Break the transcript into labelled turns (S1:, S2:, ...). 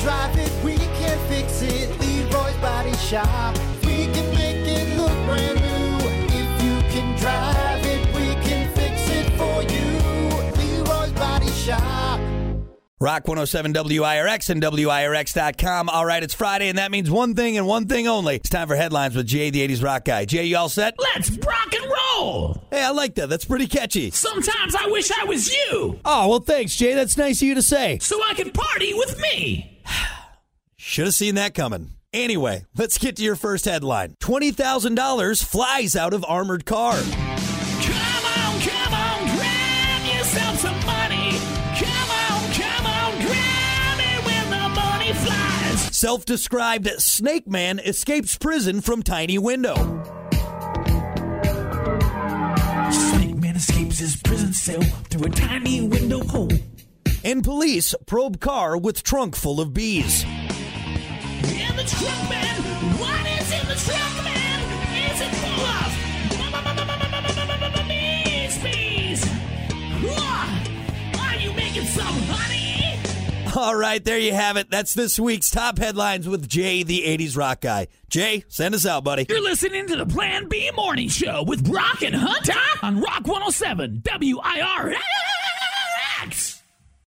S1: drive it, we can fix it. Leroy's Body Shop. We can make it look brand new. If you can drive it, we can fix it for you. Leroy's Body Shop.
S2: Rock 107 WIRX and WIRX.com. All right, it's Friday, and that means one thing and one thing only. It's time for headlines with Jay, the 80s rock guy. Jay, you all set?
S3: Let's rock and roll.
S2: Hey, I like that. That's pretty catchy.
S3: Sometimes I wish I was you,
S2: Oh, well, thanks, Jay. That's nice of you to say.
S3: so I can party with me.
S2: Should have seen that coming. Anyway, let's get to your first headline $20,000 flies out of armored car.
S3: Come on, come on, grab yourself some money. Come on, come on, grab it when the money flies.
S2: Self described Snake Man escapes prison from tiny window.
S3: Snake Man escapes his prison cell through a tiny window hole.
S2: And police probe car with trunk full of bees. All right, there you have it. That's this week's top headlines with Jay, the 80s rock guy. Jay, send us out, buddy.
S3: You're listening to the Plan B Morning Show with Brock and Hunter on Rock 107 WIRX.